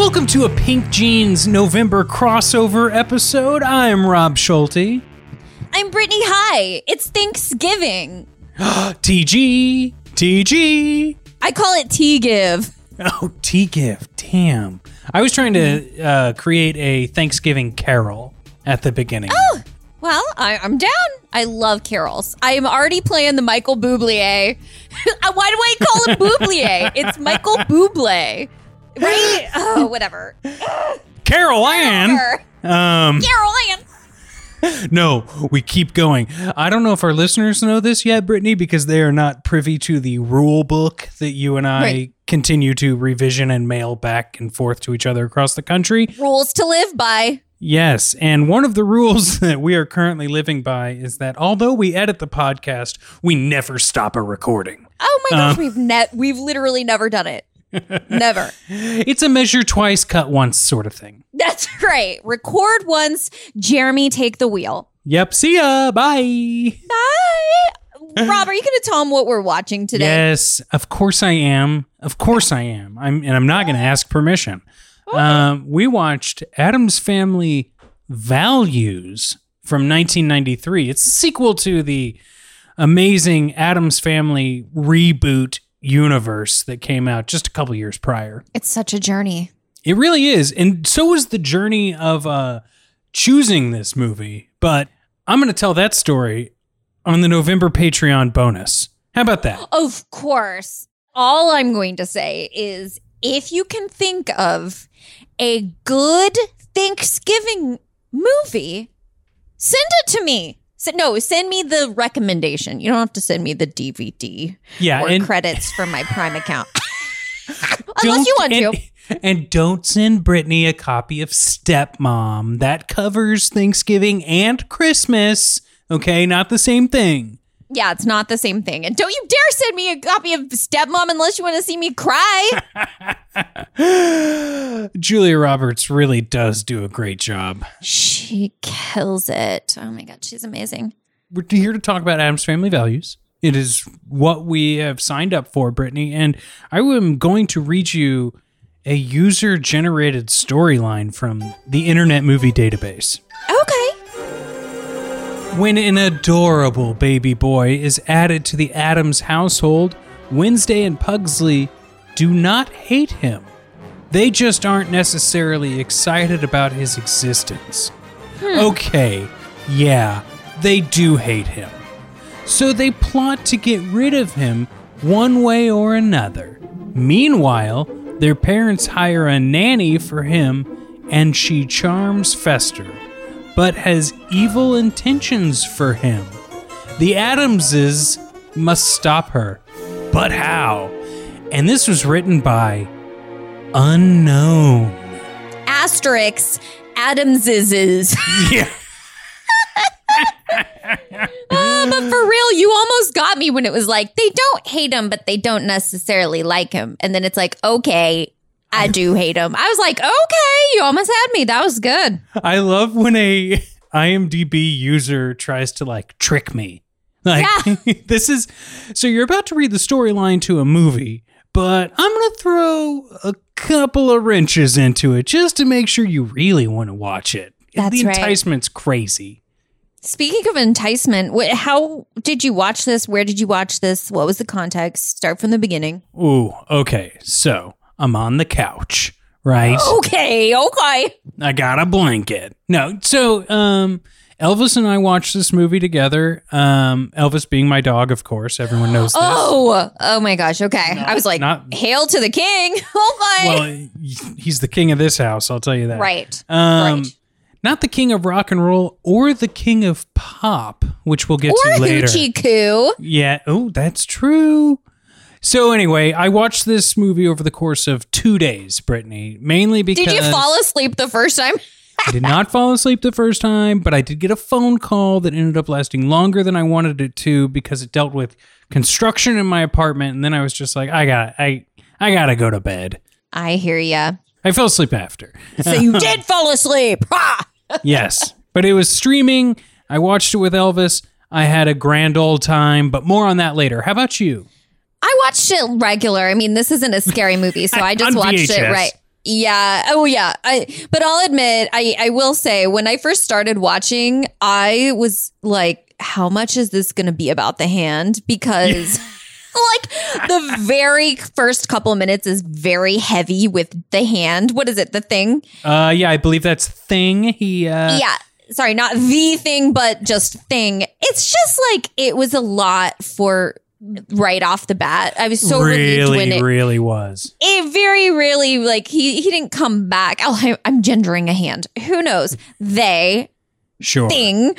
Welcome to a Pink Jeans November crossover episode. I'm Rob Schulte. I'm Brittany High. It's Thanksgiving. TG, TG. I call it T Give. Oh, T Give. Damn. I was trying to uh, create a Thanksgiving carol at the beginning. Oh, well, I, I'm down. I love carols. I am already playing the Michael Bublé. Why do I call him Bublé? it's Michael Bublé. Right? Oh, whatever. Carol Ann. Um, Carol Ann. no, we keep going. I don't know if our listeners know this yet, Brittany, because they are not privy to the rule book that you and I Right. continue to revision and mail back and forth to each other across the country. Rules to live by. Yes, and one of the rules that we are currently living by is that although we edit the podcast, we never stop a recording. Oh my gosh, we've ne- we've literally never done it. Never. It's a measure twice, cut once sort of thing. That's right. Record once, Jeremy take the wheel. Yep, see ya. Bye. Bye. Rob, are you going to tell him what we're watching today? Yes, of course I am. Of course I am. I'm and I'm not going to ask permission. Um, we watched Addams Family Values from 1993. It's a sequel to the amazing Addams Family reboot universe that came out just a couple years prior. It's such a journey. It really is. And so was the journey of uh, choosing this movie. But I'm going to tell that story on the November Patreon bonus. How about that? Of course. All I'm going to say is if you can think of a good Thanksgiving movie, send it to me. So, no, send me the recommendation. You don't have to send me the DVD Yeah, or and credits from my Prime account. Unless you want and, to. And don't send Brittany a copy of Stepmom. That covers Thanksgiving and Christmas. Okay, not the same thing. Yeah, it's not the same thing. And don't you dare send me a copy of Stepmom unless you want to see me cry. Julia Roberts really does do a great job. she kills it. Oh my God, she's amazing. we're here to talk about Addams Family Values. It is what we have signed up for, Brittany, and I am going to read you a user generated storyline from the Internet Movie Database. When an adorable baby boy is added to the Addams household, Wednesday and Pugsley do not hate him. They just aren't necessarily excited about his existence. Hmm. Okay, yeah, they do hate him. So they plot to get rid of him one way or another. Meanwhile, their parents hire a nanny for him, and she charms Fester, but has evil intentions for him. The Addamses must stop her. But how? And this was written by Unknown. Asterix, Adams is. Yeah. Uh, but for real, you almost got me when it was like, they don't hate him, but they don't necessarily like him. And then it's like, okay, I do hate him. I was like, okay, you almost had me. That was good. I love when a IMDb user tries to like trick me. Like this is so you're about to read the storyline to a movie, but I'm going to throw a couple of wrenches into it just to make sure you really want to watch it. That's the right. enticement's crazy. Speaking of enticement, wh- how did you watch this? Where did you watch this? What was the context? Start from the beginning. Ooh, okay. So, I'm on the couch, right? Okay, okay. I got a blanket. No, so um Elvis and I watched this movie together. Um Elvis being my dog, of course. Everyone knows this. Oh, oh my gosh. Okay. I was like, not- hail to the king. Okay. Well, he's the king of this house, I'll tell you that. right. Um right. not the king of rock and roll or the king of pop, which we'll get Or to later. Hoochie Coo. Yeah. Oh, that's true. So anyway, I watched this movie over the course of two days, Brittany, mainly because Did you fall asleep the first time? I did not fall asleep the first time, but I did get a phone call that ended up lasting longer than I wanted it to because it dealt with construction in my apartment, and then I was just like, I got, I, I gotta go to bed. I hear ya. I fell asleep after. So you did fall asleep. Ha! yes, but it was streaming. I watched it with Elvis. I had a grand old time, but more on that later. How about you? I watched it regular. I mean, this isn't a scary movie, so I just watched it right. Yeah. Oh, yeah. I. But I'll admit, I. I will say, when I first started watching, I was like, "How much is this going to be about the hand?" Because. like the very first couple minutes is very heavy with the hand. What is it? The thing? Uh, yeah, I believe that's thing. He, uh, yeah. Sorry, not the thing, but just thing. It's just like it was a lot for right off the bat. I was so relieved when really, it, really was. it very really like he he didn't come back. Oh, I, I'm gendering a hand. Who knows? They Sure. thing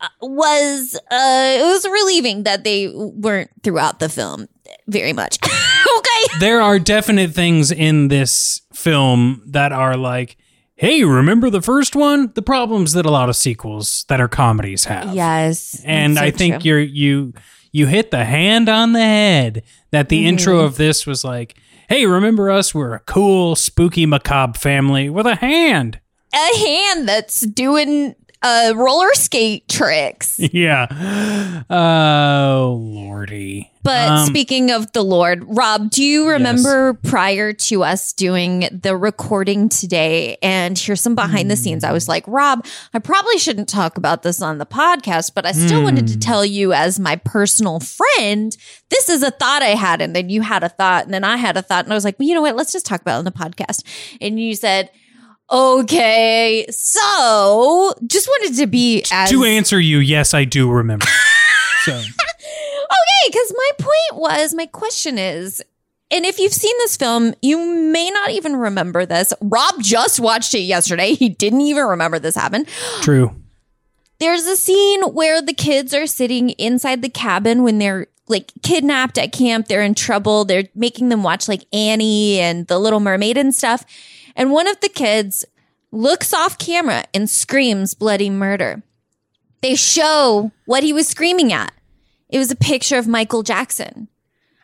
uh, was uh it was relieving that they weren't throughout the film very much. okay. There are definite things in this film that are like, hey, remember the first one? The problems that a lot of sequels that are comedies have. Yes. and so I think true. you're you you hit the hand on the head that the Mm-hmm. intro of this was like, hey, remember us? We're a cool, spooky, macabre family with a hand. a hand that's doing uh roller skate tricks. Yeah. Oh lordy. But Um, speaking of the Lord, Rob, do you remember prior to us doing the recording today? And here's some behind the scenes. I was like, Rob, I probably shouldn't talk about this on the podcast, but I still wanted to tell you, as my personal friend, this is a thought I had. And then you had a thought, and then I had a thought. And I was like, well, you know what? Let's just talk about it on the podcast. And you said, Okay, so just wanted to be as to answer you, yes, I do remember. so Okay, because my point was, my question is, and if you've seen this film, you may not even remember this. Rob just watched it yesterday. He didn't even remember this happened. true. There's a scene where the kids are sitting inside the cabin when they're like kidnapped at camp. They're in trouble. They're making them watch like Annie and the Little Mermaid and stuff. And one of the kids looks off camera and screams bloody murder. They show what he was screaming at. It was a picture of Michael Jackson.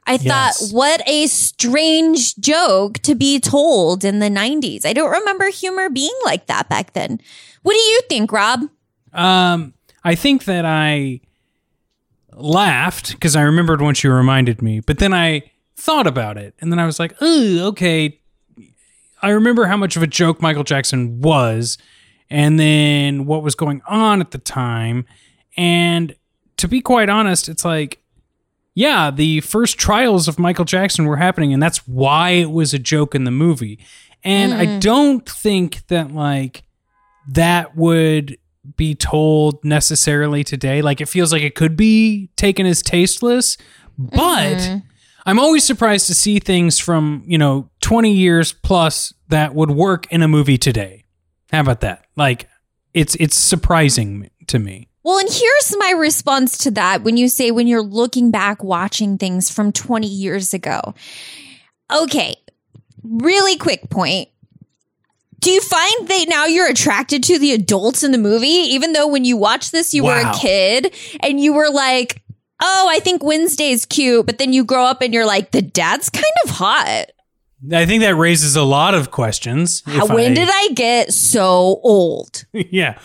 I Yes. thought, what a strange joke to be told in the 90s. I don't remember humor being like that back then. What do you think, Rob? Um, I think that I laughed because I remembered once you reminded me, but then I thought about it, and then I was like, "Oh, okay." I remember how much of a joke Michael Jackson was, and then what was going on at the time, and to be quite honest, it's like. Yeah, the first trials of Michael Jackson were happening, and that's why it was a joke in the movie. And I mm-hmm. don't think that, like, that would be told necessarily today. Like it feels like it could be taken as tasteless, but mm-hmm. I'm always surprised to see things from, you know, 20 years plus that would work in a movie today. How about that? Like it's it's surprising to me. Well, and here's my response to that when you say when you're looking back watching things from 20 years ago. Okay, really quick point. Do you find that now you're attracted to the adults in the movie, even though when you watch this, you were a kid and you were like, oh, I think Wednesday's cute, but then you grow up and you're like, the dad's kind of hot. I think that raises a lot of questions. if when did I get so old? yeah.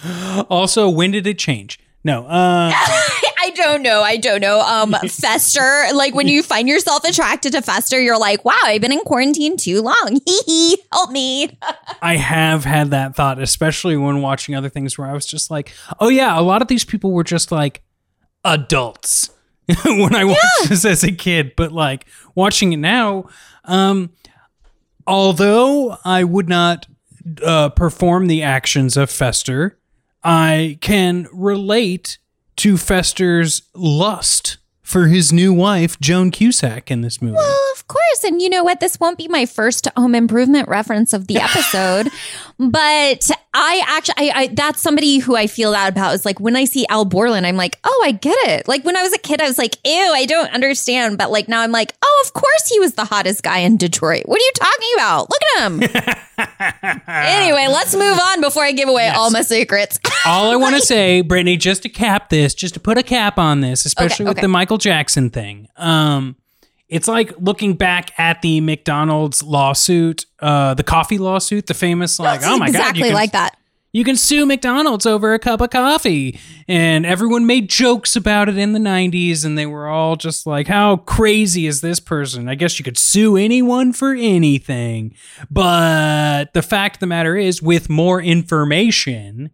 Also, when did it change? No. Uh I don't know. I don't know. Um, Fester, like when you find yourself attracted to Fester, you're like, wow, I've been in quarantine too long. Hee hee, help me. I have had that thought, especially when watching other things where I was just like, oh, yeah, a lot of these people were just like adults when I watched this as a kid. But like watching it now, um, although I would not uh, perform the actions of Fester, I can relate to Fester's lust for his new wife, Joan Cusack, in this movie. Well, of course. And you know what? This won't be my first home improvement reference of the episode, but I actually, I, I, that's somebody who I feel that about is like when I see Al Borland, I'm like, oh, I get it. Like when I was a kid, I was like, ew, I don't understand. But like now I'm like, of course he was the hottest guy in Detroit. What are you talking about? Look at him. anyway, let's move on before I give away all my secrets. All I want to say, Brittany, just to cap this, just to put a cap on this, especially Okay, with okay. the Michael Jackson thing. Um, it's like looking back at the McDonald's lawsuit, uh, the coffee lawsuit, the famous like, oh my god, you exactly like that. You can sue McDonald's over a cup of coffee. And everyone made jokes about it in the 90s, and they were all just like, How crazy is this person? I guess you could sue anyone for anything. But the fact of the matter is, with more information,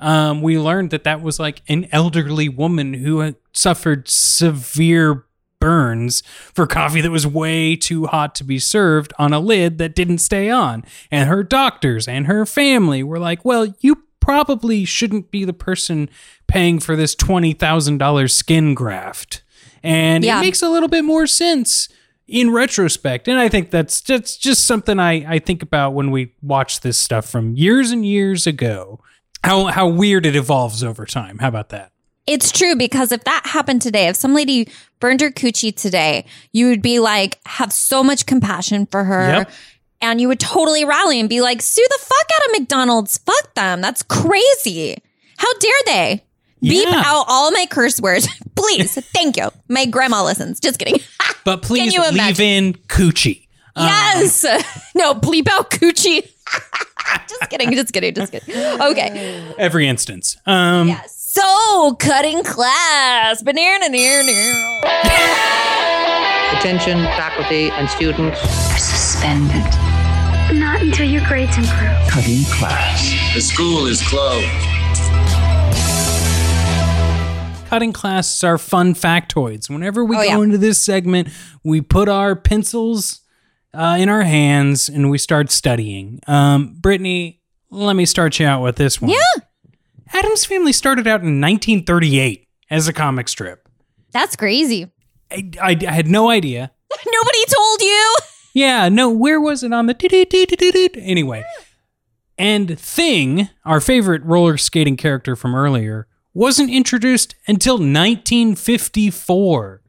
um, we learned that that was like an elderly woman who had suffered severe burns for coffee that was way too hot to be served on a lid that didn't stay on. And her doctors and her family were like, well, you probably shouldn't be the person paying for this $20,000 skin graft. And Yeah. it makes a little bit more sense in retrospect. And I think that's that's just something I, I think about when we watch this stuff from years and years ago. How how weird it evolves over time. How about that? It's true because if that happened today, if some lady burned her coochie today, you would be like, have so much compassion for her. Yep. And you would totally rally and be like, sue the fuck out of McDonald's. Fuck them. That's crazy. How dare they? Beep Yeah. out all my curse words. Please. Thank you. My grandma listens. Just kidding. But please you leave in coochie. yes. no, bleep out coochie. just kidding. Just kidding. Just kidding. Okay. Every instance. Um Yes. So cutting class. Banana near near. Attention, faculty, and students. Are suspended. Not until your grades improve. Cutting class. The school is closed. cutting classes are fun factoids. Whenever we Oh, go yeah. into this segment, we put our pencils uh, in our hands and we start studying. Um, Brittany, let me start you out with this one. Yeah. Addams Family started out in 1938 as a comic strip. That's crazy. I, I, I had no idea. Nobody told you. Yeah, no, where was it on the? Anyway. And Thing, our favorite roller skating character from earlier, wasn't introduced until 1954.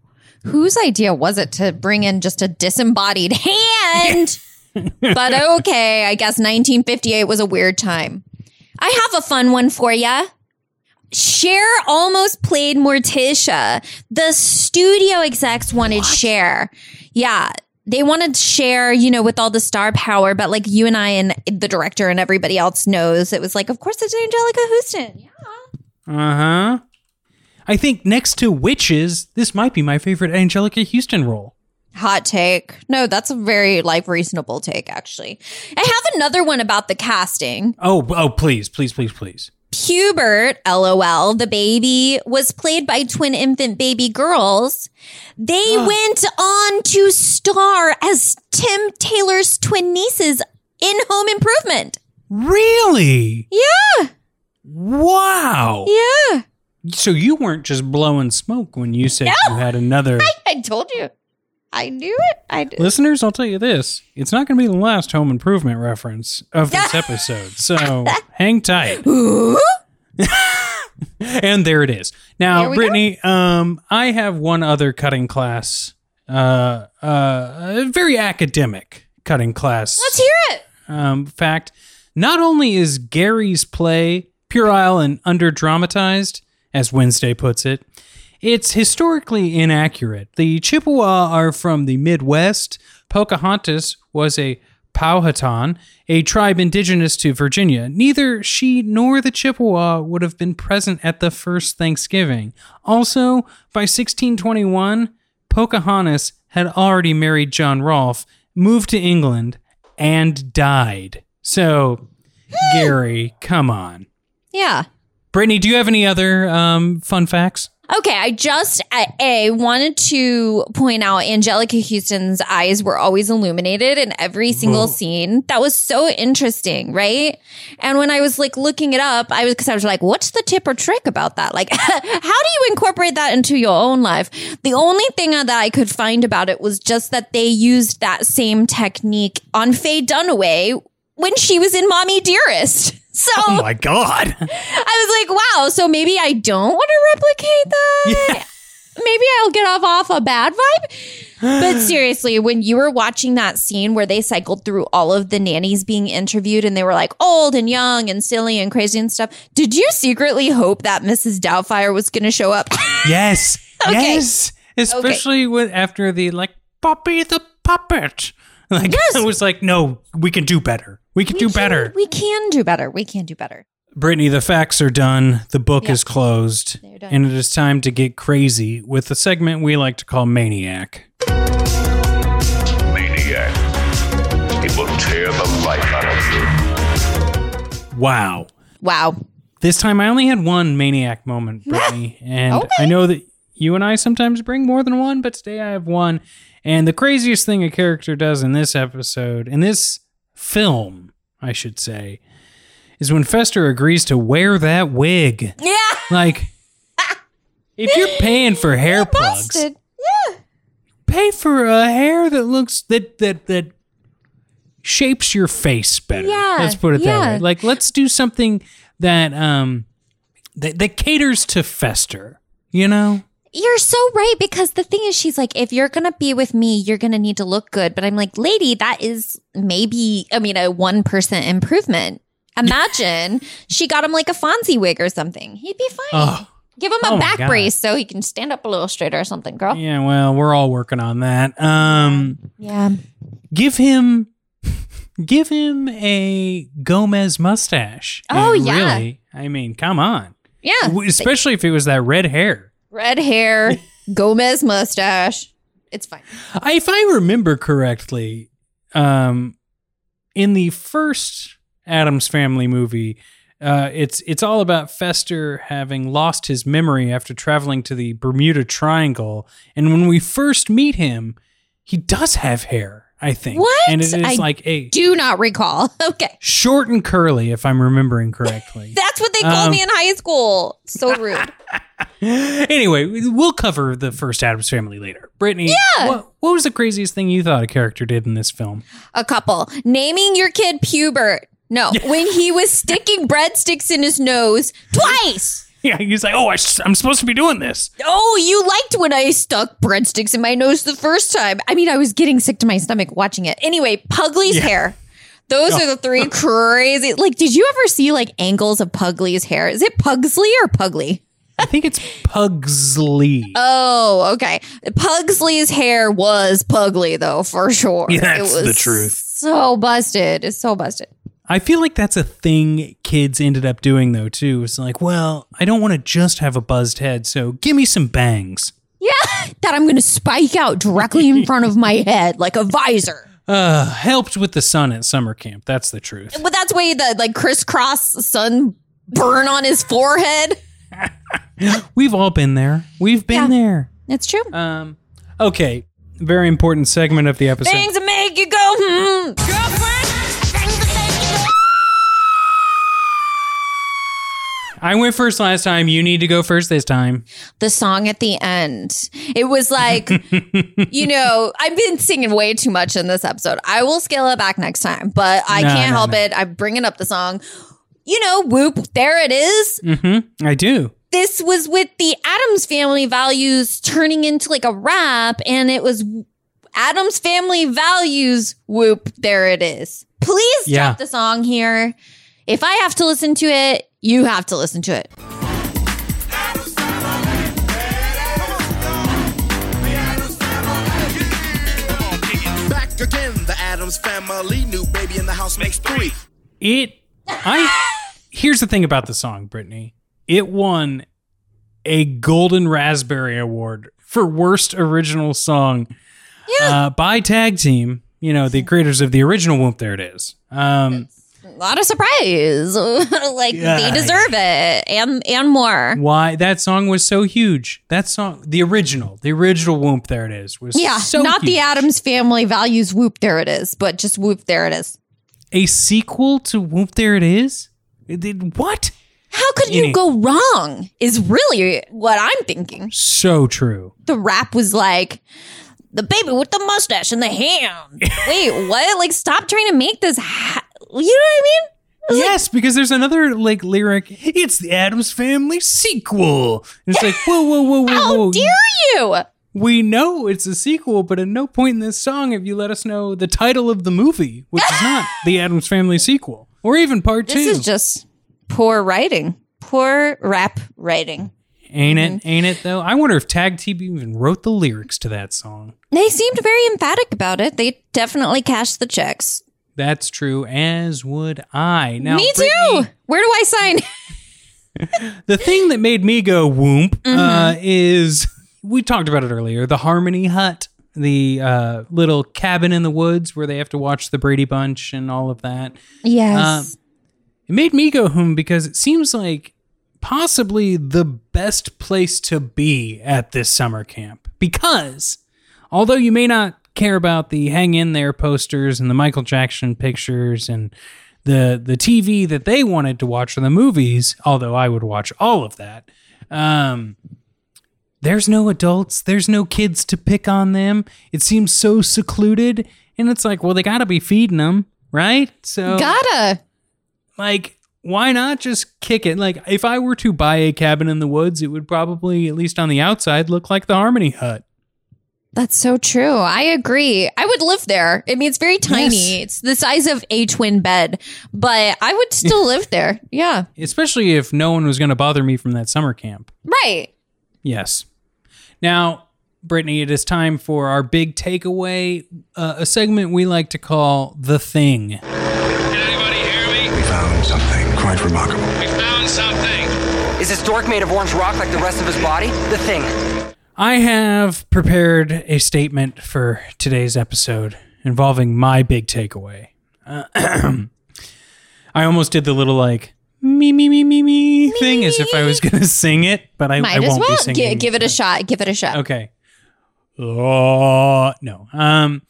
Whose idea was it to bring in just a disembodied hand? but okay, I guess 1958 was a weird time. I have a fun one for ya. Cher almost played Morticia. The studio execs wanted Cher. Yeah. They wanted Cher, you know, with all the star power, but like you and I and the director and everybody else knows, it was like, of course it's Anjelica Huston. Yeah. Uh huh. I think next to Witches, this might be my favorite Anjelica Huston role. Hot take. No, that's a very like reasonable take, actually. I have another one about the casting. Oh, oh, please, please, please, please. Hubert, lol, the baby, was played by twin infant baby girls. They went on to star as Tim Taylor's twin nieces in Home Improvement. Really? Yeah, Wow. yeah. So you weren't just blowing smoke when you said you had another. I told you. I knew it. I did. Listeners, I'll tell you this: it's not going to be the last Home Improvement reference of this episode. So hang tight. and there it is. Now, Brittany, um, I have one other cutting class, uh, uh, a very academic cutting class. Let's hear it. um, fact. Not only is Gary's play puerile and underdramatized, as Wednesday puts it, it's historically inaccurate. The Chippewa are from the Midwest. Pocahontas was a Powhatan, a tribe indigenous to Virginia. Neither she nor the Chippewa would have been present at the first Thanksgiving. Also, by 1621, Pocahontas had already married John Rolfe, moved to England, and died. So, Gary, come on. Yeah. Brittany, do you have any other um, fun facts? Okay, I just uh, a wanted to point out Anjelica Huston's eyes were always illuminated in every single scene. That was so interesting, right? And when I was like looking it up, I was because I was like, "What's the tip or trick about that? Like, how do you incorporate that into your own life?" The only thing that I could find about it was just that they used that same technique on Faye Dunaway when she was in Mommy Dearest. So Oh my God. I was like, wow, so maybe I don't want to replicate that. Maybe I'll get off off a bad vibe. But seriously, when you were watching that scene where they cycled through all of the nannies being interviewed and they were like old and young and silly and crazy and stuff, did you secretly hope that Mrs. Doubtfire was going to show up? Yes. Okay. Yes. Especially with after the like Poppy the puppet. Like Yes. it was like, no, we can do better. We can do better. We can do better. We can do better. Brittany, the facts are done. The book Yeah. is closed. Done. And it is time to get crazy with the segment we like to call Maniac. Maniac. It will tear the life out of you. Wow. Wow. This time I only had one Maniac moment, Brittany. and Okay. I know that you and I sometimes bring more than one, but today I have one. And the craziest thing a character does in this episode, in this film, I should say, is when Fester agrees to wear that wig. Yeah. Like, if you're paying for hair plugs, Busted. Yeah. pay for a hair that looks that that that shapes your face better. Yeah, let's put it that way. Like, let's do something that um that, that caters to Fester. You know, You're so right because the thing is, she's like, if you're gonna be with me, you're gonna need to look good. But I'm like, lady, that is maybe, I mean, a one percent improvement. Imagine she got him like a Fonzie wig or something. He'd be fine. Oh. Give him a Oh back brace so he can stand up a little straighter or something, girl. yeah. Well, we're all working on that. Um, Yeah. give him. Give him a Gomez mustache. Oh, And yeah. Really, I mean, come on. Yeah. Especially if it was that red hair. Red hair, Gomez mustache. It's fine. I- if I remember correctly, um, in the first Addams Family movie, uh, it's it's all about Fester having lost his memory after traveling to the Bermuda Triangle, and when we first meet him, he does have hair. I think, What? and it is I like a Do not recall. Okay. short and curly, if I'm remembering correctly. That's what they called Um, me in high school. So rude. anyway, we'll cover the first Addams Family later. Brittany, Yeah. what, what was the craziest thing you thought a character did in this film? a couple. Naming your kid Pubert. No, when he was sticking breadsticks in his nose twice. Yeah, he's like, oh, I, am supposed to be doing this. Oh, you liked when I stuck breadsticks in my nose the first time. I mean, I was getting sick to my stomach watching it. Anyway, Pugly's hair. Those are the three crazy. Like, did you ever see like angles of Pugly's hair? Is it Pugsley or Pugly? I think it's Pugsley. Oh, okay. Pugsley's hair was Pugly though, for sure. Yeah, that's it was the truth. So busted. It's so busted. I feel like that's a thing kids ended up doing though too. It's like, well, I don't want to just have a buzzed head, so give me some bangs. Yeah, that I'm going to spike out directly in front of my head like a visor. Uh, helped with the sun at summer camp. That's the truth. But that's why the like crisscross sun burn on his forehead. We've all been there. We've been Yeah. there. That's true. Um, okay, very important segment of the episode. Things that make you go, hmm. I went first last time. You need to go first this time. The song at the end. It was like, you know, I've been singing way too much in this episode. I will scale it back next time, but I No, can't no, help no. it. I'm bringing up the song. You know, whoop, there it is. Mm-hmm. I do. this was with the Addams family values turning into like a rap, and it was Addams family values. Whoop, there it is. Please Yeah. drop the song here. If I have to listen to it, you have to listen to it. Back again, the Addams family. New baby in the house makes three. It. I. Here's the thing about the song, Brittany. It won a Golden Raspberry Award for worst original song. Uh, by Tag Team. You know the creators of the original Whoop. There it is. Um, Not a surprise. like Yeah. they deserve it and and more. why that song was so huge? That song, the original, the original Whoop. There it is. Was Yeah, so not the. Addams family values. Whoop, there it is. But just whoop, there it is. A sequel to Whoop. There it is. It did what? How could you Any- go wrong? Is really what I'm thinking. So true. the rap was like the baby with the mustache and the hand. Wait, what? Like, stop trying to make this. Ha- you know what I mean? Yes, because there's another like lyric. It's the Addams Family sequel. And it's like, whoa, whoa, whoa, whoa, How whoa. dare you? We know it's a sequel, but at no point in this song have you let us know the title of the movie, which is not the Addams Family sequel, or even part two. This is just poor writing. Poor rap writing. ain't Mm-hmm. it? Ain't it though? I wonder if Tag Team even wrote the lyrics to that song. They seemed very emphatic about it. They definitely cashed the checks. That's true, as would I. Now, Me Brittany, too. Where do I sign? The thing that made me go whoomp Mm-hmm. uh, is we talked about it earlier. The Harmony Hut, the uh, little cabin in the woods where they have to watch the Brady Bunch and all of that. Yes. Um, It made me go home because it seems like possibly the best place to be at this summer camp. Because although you may not care about the hang in there posters and the Michael Jackson pictures and the the TV that they wanted to watch or the movies, although I would watch all of that. Um there's no adults, there's no kids to pick on them. It seems so secluded and it's like, well they got to be feeding them, right? So Gotta. like why not just kick it like if i were to buy a cabin in the woods it would probably at least on the outside look like the harmony hut That's so true. I agree. I would live there. I mean, it's very tiny. Yes. It's the size of a twin bed, but I would still live there. Yeah. especially if no one was going to bother me from that summer camp Right. yes now brittany it is time for our big takeaway uh, a segment we like to call the thing Can anybody hear me? We found something quite remarkable. We found something. Is this dork made of orange rock like the rest of his body? The thing. I have prepared a statement for today's episode involving my big takeaway. Uh, I almost did the little like me me me me me thing as if I was going to sing it, but I, I Might as won't be well. singing. Gi- give it a shot. Give it a shot. Okay. Oh no. Um,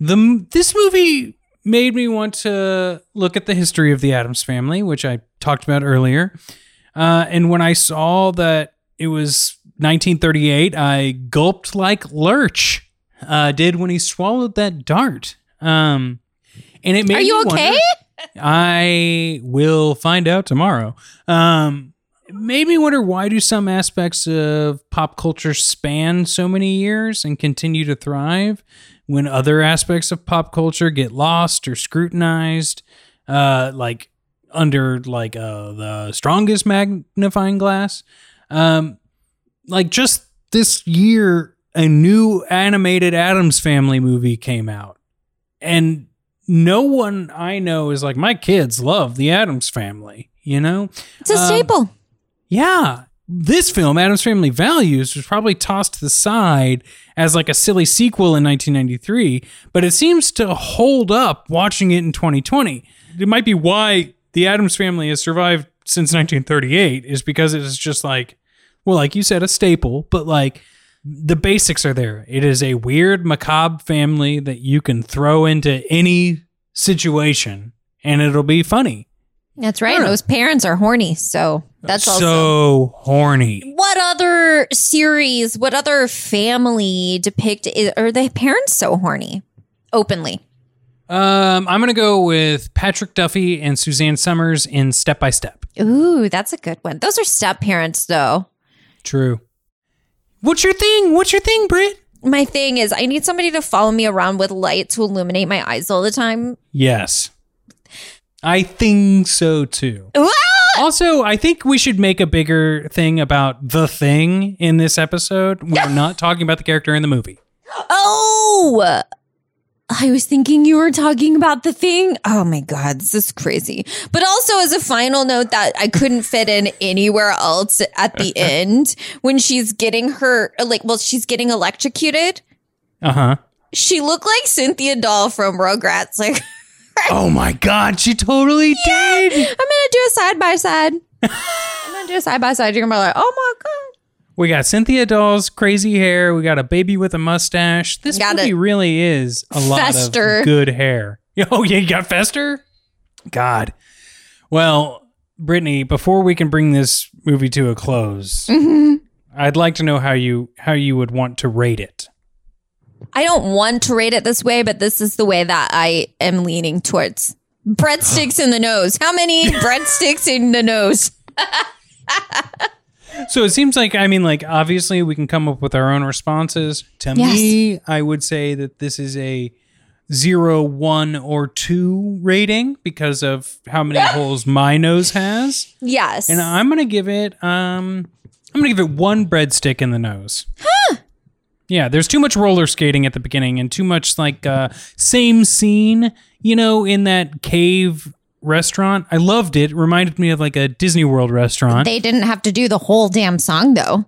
the this movie made me want to look at the history of the Addams family, which I talked about earlier. Uh, and when I saw that it was 1938, I gulped like Lurch uh, did when he swallowed that dart. Um, and it made Are you me okay? wonder- I will find out tomorrow. Um, made me wonder why do some aspects of pop culture span so many years and continue to thrive when other aspects of pop culture get lost or scrutinized, uh, like under like uh, the strongest magnifying glass. Um, like just this year, a new animated Addams Family movie came out, and no one I know is like my kids love the Addams Family. You know, It's a Um, staple. yeah. This film, Addams Family Values, was probably tossed to the side as like a silly sequel in 1993, but it seems to hold up watching it in 2020. It might be why the Addams Family has survived since 1938 is because it is just like, well, like you said, a staple, but like the basics are there. It is a weird, macabre family that you can throw into any situation and it'll be funny. That's right. Those parents are horny. So that's also. so horny. What other series, what other family depict, i- are the parents so horny? Openly. Um, I'm gonna go with Patrick Duffy and Suzanne Somers in Step by Step. Ooh, that's a good one. Those are step parents, though. True. What's your thing? What's your thing, Britt? My thing is, I need somebody to follow me around with light to illuminate my eyes all the time. Yes. I think so too. Ah! Also, I think we should make a bigger thing about the thing in this episode. We're not talking about the character in the movie. Oh, I was thinking you were talking about the thing. Oh my God, this is crazy. But also, as a final note, that I couldn't fit in anywhere else at the end when she's getting her, like, well, she's getting electrocuted. Uh huh. She looked like Cynthia Doll from Rugrats. Like, Oh my God, she totally did. I'm gonna do a side by side. I'm gonna do a side by side. You're gonna be like, oh my God. We got Cynthia Doll's crazy hair. We got a baby with a mustache. This Got movie really is a lot Fester. of good hair. Oh yeah, you got Fester. God. Well, Brittany, before we can bring this movie to a close, Mm-hmm. I'd like to know how you how you would want to rate it. I don't want to rate it this way, but this is the way that I am leaning towards. Breadsticks in the nose. How many breadsticks in the nose? So it seems like I mean, like obviously we can come up with our own responses. To me, I would say that this is a zero, one, or two rating because of how many holes my nose has. Yes. And I'm gonna give it um I'm gonna give it one breadstick in the nose. Huh. Yeah, there's too much roller skating at the beginning and too much like uh same scene, you know, in that cave restaurant. I loved it. it reminded me of like a Disney World restaurant. They didn't have to do the whole damn song though.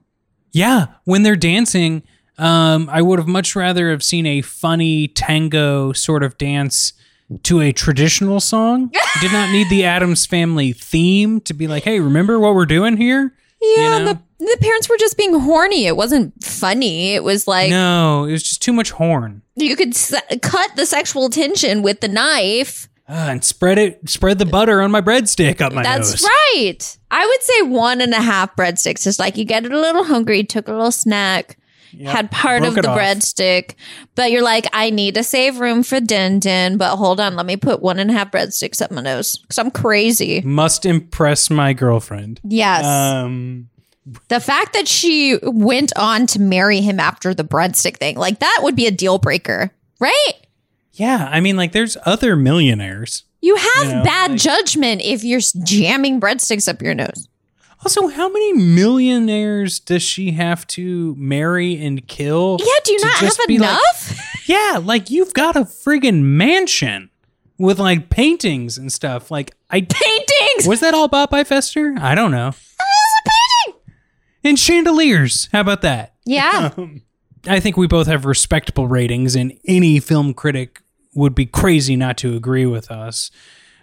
yeah, when they're dancing, um I would have much rather have seen a funny tango sort of dance to a traditional song. Did not need the Addams family theme to be like, "Hey, remember what we're doing here?" Yeah, You know? the the parents were just being horny. It wasn't funny. It was like No, it was just too much horn. you could se- cut the sexual tension with the knife. Ah, and spread it, spread the butter on my breadstick up my That's nose. That's right. I would say one and a half breadsticks. Just like you get a little hungry, took a little snack, had part of the off. breadstick, but you're like, I need to save room for Din Din. But hold on, let me put one and a half breadsticks up my nose because I'm crazy. Must impress my girlfriend. Yes. Um, the fact that she went on to marry him after the breadstick thing, like that would be a deal breaker, right? Yeah, I mean, like, there's other millionaires. You have You know, bad like- judgment if you're jamming breadsticks up your nose. Also, how many millionaires does she have to marry and kill? Yeah, do you not have be like- enough? yeah, like you've got a friggin' mansion with like paintings and stuff. Like, I Paintings. was that all bought by Fester? I don't know. It's a painting. And chandeliers. How about that? Yeah. I think we both have respectable ratings, and any film critic would be crazy not to agree with us.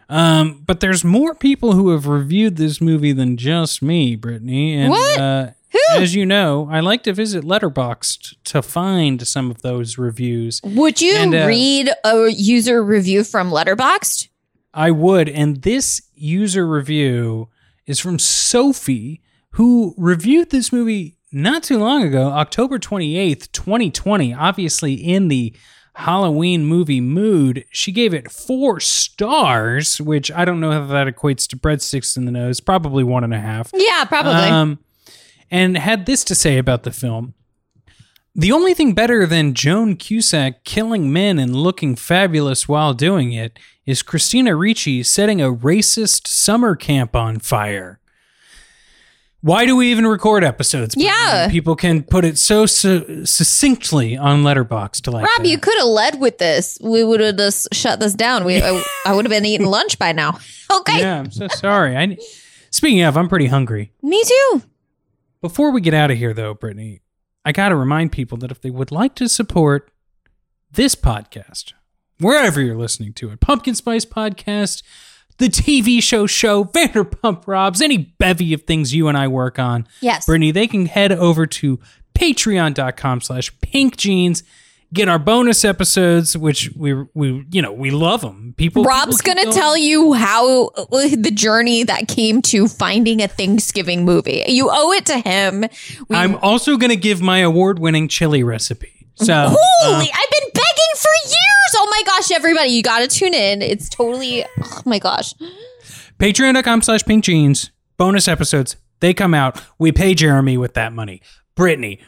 Um, but there's more people who have reviewed this movie than just me, Brittany. And, What? Uh, Who? As you know, I like to visit Letterboxd to find some of those reviews. Would you And, uh, read a user review from Letterboxd? I would, and this user review is from Sophie, who reviewed this movie not too long ago, October 28th, 2020, obviously in the Halloween movie mood. She gave it four stars, which I don't know how that equates to breadsticks in the nose, probably one and a half. Yeah, probably. Um, and had this to say about the film. The only thing better than Joan Cusack killing men and looking fabulous while doing it is Christina Ricci setting a racist summer camp on fire. Why do we even record episodes? Brittany? Yeah. people can put it so su- succinctly on Letterboxd like Rob, that. you could have led with this. We would have just shut this down. We, I, I would have been eating lunch by now. Okay. Yeah, I'm so sorry. I, speaking of, I'm pretty hungry. Me too. Before we get out of here, though, Brittany, I got to remind people that if they would like to support this podcast, wherever you're listening to it, Pumpkin Spice Podcast, the TV show show, Vanderpump Robs, any bevy of things you and I work on, Yes. Brittany, they can head over to patreon.com slash pink jeans, get our bonus episodes, which we, we you know, we love them. People, Rob's people going keep to tell you how uh, the journey that came to finding a Thanksgiving movie. You owe it to him. We, I'm also going to give my award winning chili recipe. So, uh, Holy, I've been Oh my gosh, everybody, you got to tune in. It's totally, oh my gosh. patreon.com slash pink jeans bonus episodes they come out we pay jeremy with that money brittany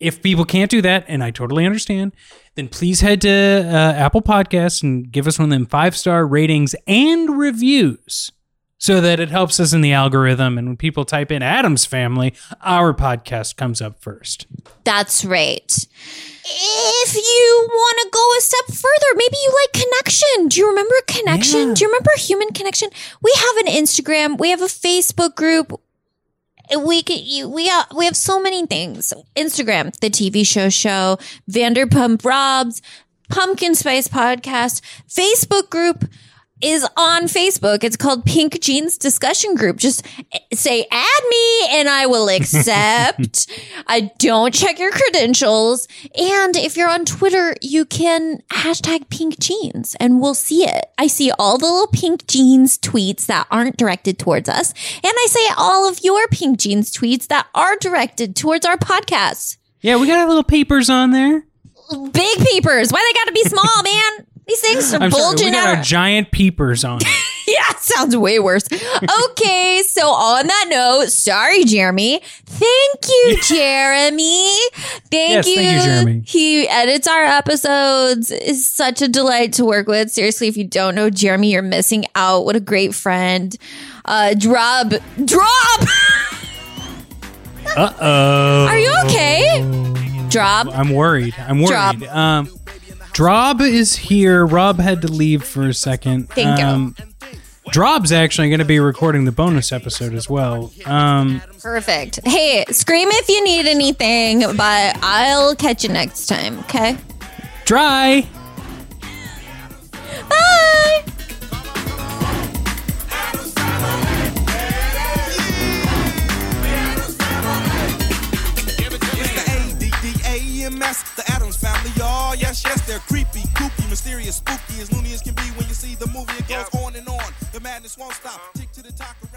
if people can't do that and i totally understand then please head to uh, apple podcasts and give us one of them five star ratings and reviews so that it helps us in the algorithm and when people type in addams family our podcast comes up first That's right. You want to go a step further, maybe you like connection. Do you remember connection? Yeah. Do you remember human connection? We have an Instagram, we have a Facebook group. We can, you, we have, we have so many things. Instagram, the TV show show, Vanderpump Robs, Pumpkin Spice Podcast, Facebook group is on Facebook. It's called Pink Jeans Discussion Group. Just eh, say add me and I will accept. I don't check your credentials. And if you're on Twitter, you can hashtag pink jeans and we'll see it. I see all the little pink jeans tweets that aren't directed towards us. And I say all of your pink jeans tweets that are directed towards our podcast. yeah we got our little papers on there Big peepers. Why they gotta be small, man? These things are i'm sorry we got out. our giant peepers on. Yeah, sounds way worse. Okay, so on that note, sorry, Jeremy. Thank you, Jeremy. Thank Yes, you. thank you, Jeremy. He edits our episodes. Is such a delight to work with. Seriously, if you don't know Jeremy, you're missing out. What a great friend. Uh, drop, drop. uh-oh Are you okay? Drop. I'm worried. I'm worried. Drob. Um, Drob is here. Rob had to leave for a second. Thank you. um, Drob's actually going to be recording the bonus episode as well. Um, Perfect. Hey, scream if you need anything, but I'll catch you next time, okay? dry. Bye. A-D-D-A-M-S, the Addams family, y'all. Oh, yes, yes, they're creepy, kooky, mysterious, spooky, as loony as can be when you see the movie. It goes on and on. The madness won't stop. Tick to the talk around the clock.